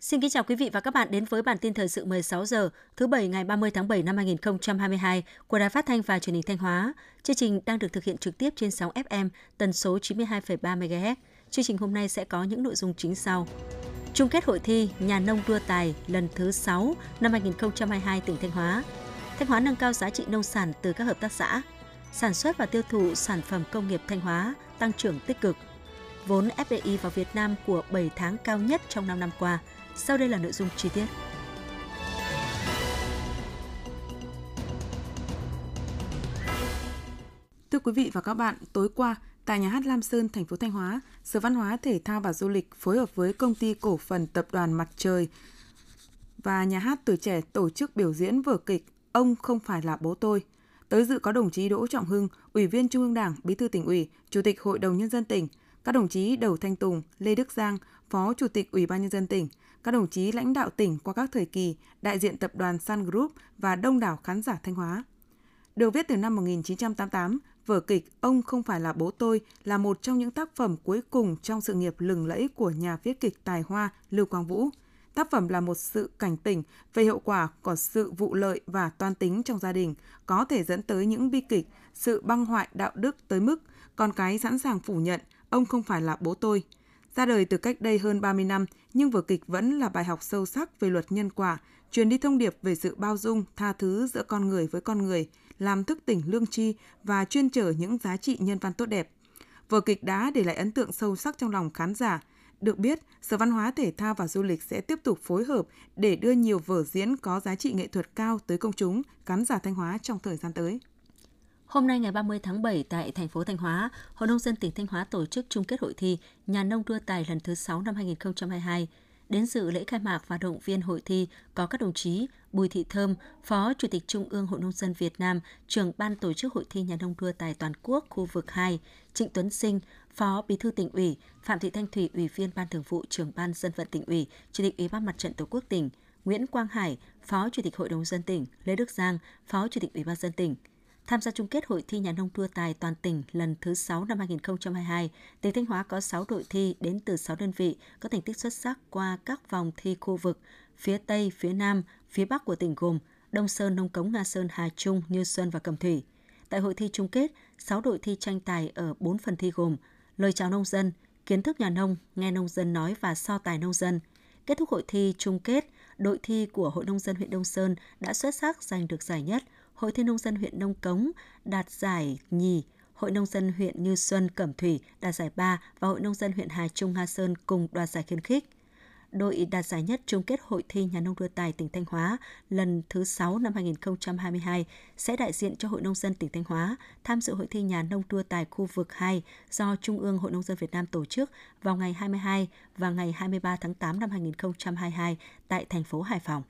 Xin kính chào quý vị và các bạn đến với bản tin thời sự 16 giờ thứ Bảy ngày 30 tháng 7 năm 2022 của Đài Phát thanh và Truyền hình Thanh Hóa. Chương trình đang được thực hiện trực tiếp trên sóng FM tần số 92,3 MHz. Chương trình hôm nay sẽ có những nội dung chính sau. Chung kết hội thi Nhà nông đua tài lần thứ 6 năm 2022 tỉnh Thanh Hóa. Thanh Hóa nâng cao giá trị nông sản từ các hợp tác xã. Sản xuất và tiêu thụ sản phẩm công nghiệp Thanh Hóa tăng trưởng tích cực. Vốn FDI vào Việt Nam của 7 tháng cao nhất trong 5 năm qua – sau đây là nội dung chi tiết. Thưa quý vị và các bạn, tối qua, tại nhà hát Lam Sơn, thành phố Thanh Hóa, Sở Văn hóa, Thể thao và Du lịch phối hợp với công ty cổ phần tập đoàn Mặt Trời và nhà hát tuổi trẻ tổ chức biểu diễn vở kịch Ông không phải là bố tôi. Tới dự có đồng chí Đỗ Trọng Hưng, Ủy viên Trung ương Đảng, Bí thư tỉnh ủy, Chủ tịch Hội đồng Nhân dân tỉnh, các đồng chí Đầu Thanh Tùng, Lê Đức Giang, Phó Chủ tịch Ủy ban Nhân dân tỉnh, các đồng chí lãnh đạo tỉnh qua các thời kỳ, đại diện tập đoàn Sun Group và đông đảo khán giả Thanh Hóa. Được viết từ năm 1988, vở kịch Ông không phải là bố tôi là một trong những tác phẩm cuối cùng trong sự nghiệp lừng lẫy của nhà viết kịch tài hoa Lưu Quang Vũ. Tác phẩm là một sự cảnh tỉnh về hiệu quả của sự vụ lợi và toan tính trong gia đình, có thể dẫn tới những bi kịch, sự băng hoại đạo đức tới mức con cái sẵn sàng phủ nhận ông không phải là bố tôi – ra đời từ cách đây hơn 30 năm, nhưng vở kịch vẫn là bài học sâu sắc về luật nhân quả, truyền đi thông điệp về sự bao dung, tha thứ giữa con người với con người, làm thức tỉnh lương tri và chuyên trở những giá trị nhân văn tốt đẹp. Vở kịch đã để lại ấn tượng sâu sắc trong lòng khán giả. Được biết, Sở Văn hóa Thể thao và Du lịch sẽ tiếp tục phối hợp để đưa nhiều vở diễn có giá trị nghệ thuật cao tới công chúng, khán giả Thanh Hóa trong thời gian tới. Hôm nay ngày 30 tháng 7 tại thành phố Thanh Hóa, Hội nông dân tỉnh Thanh Hóa tổ chức chung kết hội thi Nhà nông đua tài lần thứ 6 năm 2022. Đến dự lễ khai mạc và động viên hội thi có các đồng chí Bùi Thị Thơm, Phó Chủ tịch Trung ương Hội Nông dân Việt Nam, trưởng ban tổ chức hội thi nhà nông đua tài toàn quốc khu vực 2, Trịnh Tuấn Sinh, Phó Bí thư tỉnh ủy, Phạm Thị Thanh Thủy, Ủy viên Ban Thường vụ, trưởng ban dân vận tỉnh ủy, Chủ tịch Ủy ban Mặt trận Tổ quốc tỉnh, Nguyễn Quang Hải, Phó Chủ tịch Hội đồng dân tỉnh, Lê Đức Giang, Phó Chủ tịch Ủy ban dân tỉnh, Tham gia chung kết hội thi nhà nông đua tài toàn tỉnh lần thứ 6 năm 2022, tỉnh Thanh Hóa có 6 đội thi đến từ 6 đơn vị có thành tích xuất sắc qua các vòng thi khu vực phía Tây, phía Nam, phía Bắc của tỉnh gồm Đông Sơn, Nông Cống, Nga Sơn, Hà Trung, Như Xuân và Cẩm Thủy. Tại hội thi chung kết, 6 đội thi tranh tài ở 4 phần thi gồm lời chào nông dân, kiến thức nhà nông, nghe nông dân nói và so tài nông dân. Kết thúc hội thi chung kết, đội thi của Hội Nông dân huyện Đông Sơn đã xuất sắc giành được giải nhất – Hội Thi Nông dân huyện Nông Cống đạt giải nhì, Hội Nông dân huyện Như Xuân Cẩm Thủy đạt giải ba và Hội Nông dân huyện Hà Trung Hà Sơn cùng đoạt giải khuyến khích. Đội đạt giải nhất chung kết hội thi nhà nông đua tài tỉnh Thanh Hóa lần thứ 6 năm 2022 sẽ đại diện cho Hội Nông dân tỉnh Thanh Hóa tham dự hội thi nhà nông đua tài khu vực 2 do Trung ương Hội Nông dân Việt Nam tổ chức vào ngày 22 và ngày 23 tháng 8 năm 2022 tại thành phố Hải Phòng.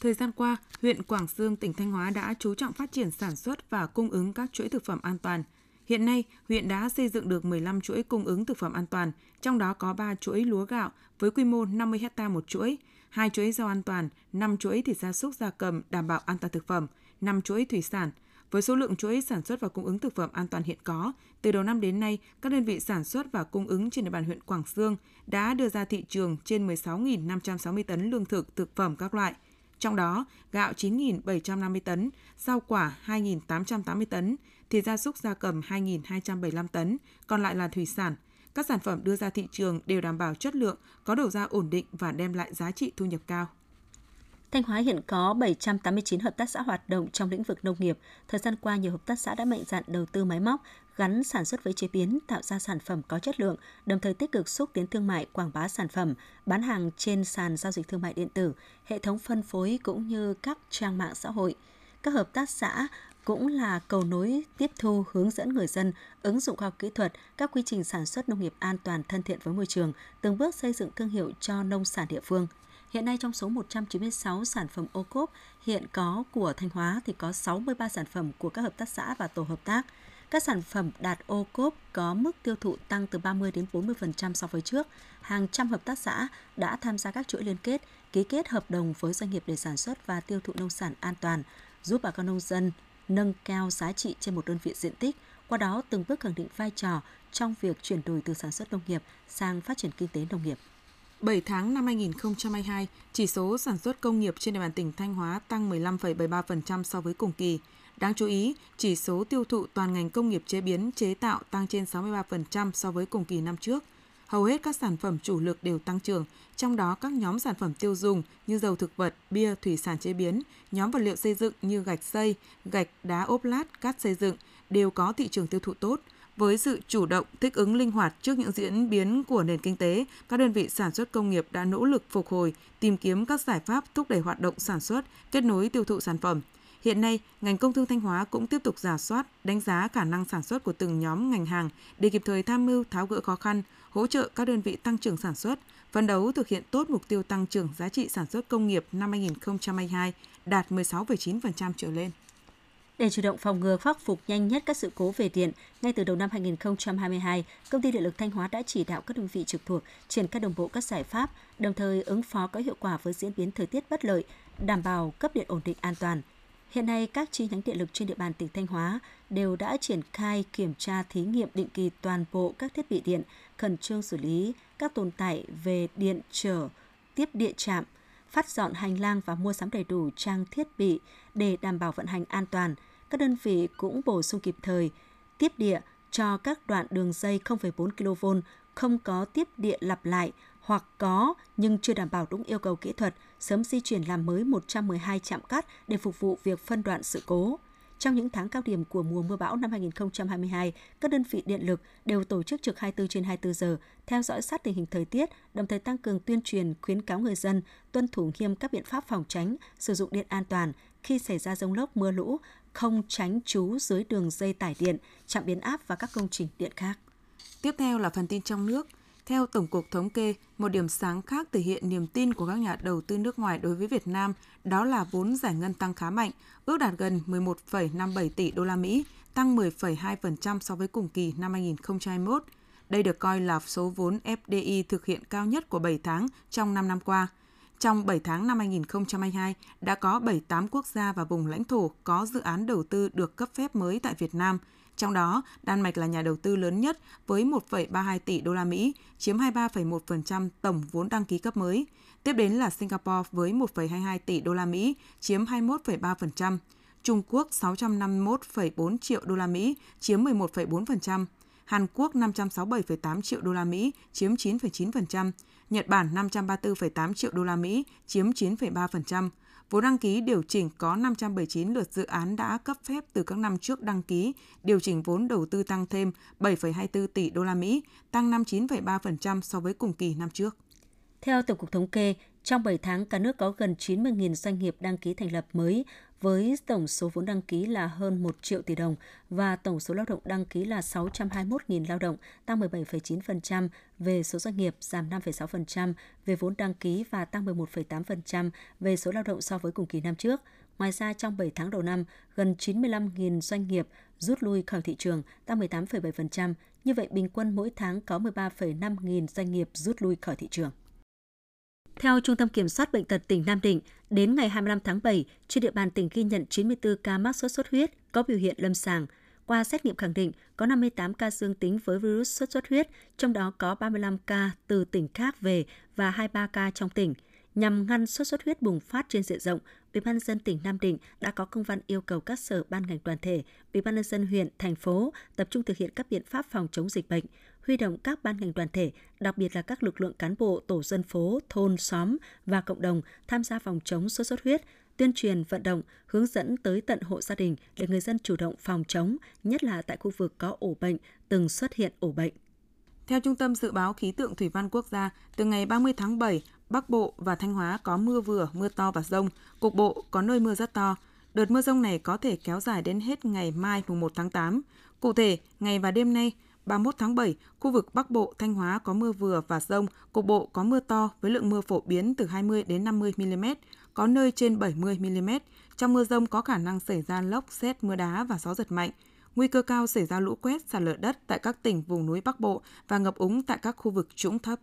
Thời gian qua, huyện Quảng Sương, tỉnh Thanh Hóa đã chú trọng phát triển sản xuất và cung ứng các chuỗi thực phẩm an toàn. Hiện nay, huyện đã xây dựng được 15 chuỗi cung ứng thực phẩm an toàn, trong đó có 3 chuỗi lúa gạo với quy mô 50 hecta một chuỗi, 2 chuỗi rau an toàn, 5 chuỗi thịt gia súc gia cầm đảm bảo an toàn thực phẩm, 5 chuỗi thủy sản. Với số lượng chuỗi sản xuất và cung ứng thực phẩm an toàn hiện có, từ đầu năm đến nay, các đơn vị sản xuất và cung ứng trên địa bàn huyện Quảng Sương đã đưa ra thị trường trên 16.560 tấn lương thực, thực phẩm các loại – trong đó, gạo 9.750 tấn, rau quả 2.880 tấn, thịt gia súc gia cầm 2.275 tấn, còn lại là thủy sản. Các sản phẩm đưa ra thị trường đều đảm bảo chất lượng, có đầu ra ổn định và đem lại giá trị thu nhập cao. Thanh Hóa hiện có 789 hợp tác xã hoạt động trong lĩnh vực nông nghiệp. Thời gian qua, nhiều hợp tác xã đã mạnh dạn đầu tư máy móc, gắn sản xuất với chế biến, tạo ra sản phẩm có chất lượng, đồng thời tích cực xúc tiến thương mại, quảng bá sản phẩm, bán hàng trên sàn giao dịch thương mại điện tử, hệ thống phân phối cũng như các trang mạng xã hội. Các hợp tác xã cũng là cầu nối tiếp thu hướng dẫn người dân ứng dụng khoa học kỹ thuật, các quy trình sản xuất nông nghiệp an toàn thân thiện với môi trường, từng bước xây dựng thương hiệu cho nông sản địa phương. Hiện nay trong số 196 sản phẩm ô cốp hiện có của Thanh Hóa thì có 63 sản phẩm của các hợp tác xã và tổ hợp tác. Các sản phẩm đạt ô cốp có mức tiêu thụ tăng từ 30 đến 40% so với trước. Hàng trăm hợp tác xã đã tham gia các chuỗi liên kết, ký kết hợp đồng với doanh nghiệp để sản xuất và tiêu thụ nông sản an toàn, giúp bà con nông dân nâng cao giá trị trên một đơn vị diện tích, qua đó từng bước khẳng định vai trò trong việc chuyển đổi từ sản xuất nông nghiệp sang phát triển kinh tế nông nghiệp. 7 tháng năm 2022, chỉ số sản xuất công nghiệp trên địa bàn tỉnh Thanh Hóa tăng 15,73% so với cùng kỳ. Đáng chú ý, chỉ số tiêu thụ toàn ngành công nghiệp chế biến chế tạo tăng trên 63% so với cùng kỳ năm trước. Hầu hết các sản phẩm chủ lực đều tăng trưởng, trong đó các nhóm sản phẩm tiêu dùng như dầu thực vật, bia, thủy sản chế biến, nhóm vật liệu xây dựng như gạch xây, gạch, đá ốp lát, cát xây dựng đều có thị trường tiêu thụ tốt. Với sự chủ động, thích ứng linh hoạt trước những diễn biến của nền kinh tế, các đơn vị sản xuất công nghiệp đã nỗ lực phục hồi, tìm kiếm các giải pháp thúc đẩy hoạt động sản xuất, kết nối tiêu thụ sản phẩm. Hiện nay, ngành công thương Thanh Hóa cũng tiếp tục giả soát, đánh giá khả năng sản xuất của từng nhóm ngành hàng để kịp thời tham mưu tháo gỡ khó khăn, hỗ trợ các đơn vị tăng trưởng sản xuất, phấn đấu thực hiện tốt mục tiêu tăng trưởng giá trị sản xuất công nghiệp năm 2022 đạt 16,9% trở lên. Để chủ động phòng ngừa khắc phục nhanh nhất các sự cố về điện, ngay từ đầu năm 2022, Công ty Điện lực Thanh Hóa đã chỉ đạo các đơn vị trực thuộc triển khai đồng bộ các giải pháp, đồng thời ứng phó có hiệu quả với diễn biến thời tiết bất lợi, đảm bảo cấp điện ổn định an toàn. Hiện nay, các chi nhánh điện lực trên địa bàn tỉnh Thanh Hóa đều đã triển khai kiểm tra thí nghiệm định kỳ toàn bộ các thiết bị điện, khẩn trương xử lý các tồn tại về điện trở, tiếp địa chạm, phát dọn hành lang và mua sắm đầy đủ trang thiết bị để đảm bảo vận hành an toàn. Các đơn vị cũng bổ sung kịp thời tiếp địa cho các đoạn đường dây 0,4 kV không có tiếp địa lặp lại hoặc có nhưng chưa đảm bảo đúng yêu cầu kỹ thuật, sớm di chuyển làm mới 112 trạm cắt để phục vụ việc phân đoạn sự cố. Trong những tháng cao điểm của mùa mưa bão năm 2022, các đơn vị điện lực đều tổ chức trực 24 trên 24 giờ, theo dõi sát tình hình thời tiết, đồng thời tăng cường tuyên truyền khuyến cáo người dân tuân thủ nghiêm các biện pháp phòng tránh, sử dụng điện an toàn khi xảy ra rông lốc mưa lũ, không tránh trú dưới đường dây tải điện, trạm biến áp và các công trình điện khác. Tiếp theo là phần tin trong nước. Theo Tổng cục Thống kê, một điểm sáng khác thể hiện niềm tin của các nhà đầu tư nước ngoài đối với Việt Nam đó là vốn giải ngân tăng khá mạnh, ước đạt gần 11,57 tỷ đô la Mỹ, tăng 10,2% so với cùng kỳ năm 2021. Đây được coi là số vốn FDI thực hiện cao nhất của 7 tháng trong 5 năm qua. Trong 7 tháng năm 2022, đã có 78 quốc gia và vùng lãnh thổ có dự án đầu tư được cấp phép mới tại Việt Nam – trong đó, Đan Mạch là nhà đầu tư lớn nhất với 1,32 tỷ đô la Mỹ, chiếm 23,1% tổng vốn đăng ký cấp mới. Tiếp đến là Singapore với 1,22 tỷ đô la Mỹ, chiếm 21,3%. Trung Quốc 651,4 triệu đô la Mỹ, chiếm 11,4%. Hàn Quốc 567,8 triệu đô la Mỹ, chiếm 9,9%. Nhật Bản 534,8 triệu đô la Mỹ, chiếm 9,3%. Vốn đăng ký điều chỉnh có 579 lượt dự án đã cấp phép từ các năm trước đăng ký, điều chỉnh vốn đầu tư tăng thêm 7,24 tỷ đô la Mỹ, tăng 59,3% so với cùng kỳ năm trước. Theo Tổng cục Thống kê, trong 7 tháng, cả nước có gần 90.000 doanh nghiệp đăng ký thành lập mới, với tổng số vốn đăng ký là hơn 1 triệu tỷ đồng và tổng số lao động đăng ký là 621.000 lao động, tăng 17,9% về số doanh nghiệp, giảm 5,6% về vốn đăng ký và tăng 11,8% về số lao động so với cùng kỳ năm trước. Ngoài ra, trong 7 tháng đầu năm, gần 95.000 doanh nghiệp rút lui khỏi thị trường, tăng 18,7%. Như vậy, bình quân mỗi tháng có 13,5 nghìn doanh nghiệp rút lui khỏi thị trường. Theo Trung tâm Kiểm soát Bệnh tật tỉnh Nam Định, đến ngày 25 tháng 7, trên địa bàn tỉnh ghi nhận 94 ca mắc sốt xuất huyết có biểu hiện lâm sàng. Qua xét nghiệm khẳng định, có 58 ca dương tính với virus sốt xuất huyết, trong đó có 35 ca từ tỉnh khác về và 23 ca trong tỉnh. Nhằm ngăn sốt xuất huyết bùng phát trên diện rộng, Ủy ban dân tỉnh Nam Định đã có công văn yêu cầu các sở ban ngành đoàn thể, Ủy ban nhân dân huyện, thành phố tập trung thực hiện các biện pháp phòng chống dịch bệnh, huy động các ban ngành đoàn thể, đặc biệt là các lực lượng cán bộ, tổ dân phố, thôn, xóm và cộng đồng tham gia phòng chống sốt xuất huyết, tuyên truyền vận động, hướng dẫn tới tận hộ gia đình để người dân chủ động phòng chống, nhất là tại khu vực có ổ bệnh, từng xuất hiện ổ bệnh. Theo Trung tâm Dự báo Khí tượng Thủy văn Quốc gia, từ ngày 30 tháng 7, Bắc Bộ và Thanh Hóa có mưa vừa, mưa to và rông, cục bộ có nơi mưa rất to. Đợt mưa rông này có thể kéo dài đến hết ngày mai mùng 1 tháng 8. Cụ thể, ngày và đêm nay, 31 tháng 7, khu vực Bắc Bộ, Thanh Hóa có mưa vừa và rông, cục bộ có mưa to với lượng mưa phổ biến từ 20 đến 50 mm, có nơi trên 70 mm. Trong mưa rông có khả năng xảy ra lốc, xét, mưa đá và gió giật mạnh. Nguy cơ cao xảy ra lũ quét, sạt lở đất tại các tỉnh vùng núi Bắc Bộ và ngập úng tại các khu vực trũng thấp.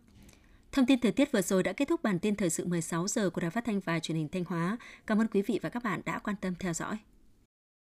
Thông tin thời tiết vừa rồi đã kết thúc bản tin thời sự 16 giờ của Đài Phát thanh và Truyền hình Thanh Hóa. Cảm ơn quý vị và các bạn đã quan tâm theo dõi.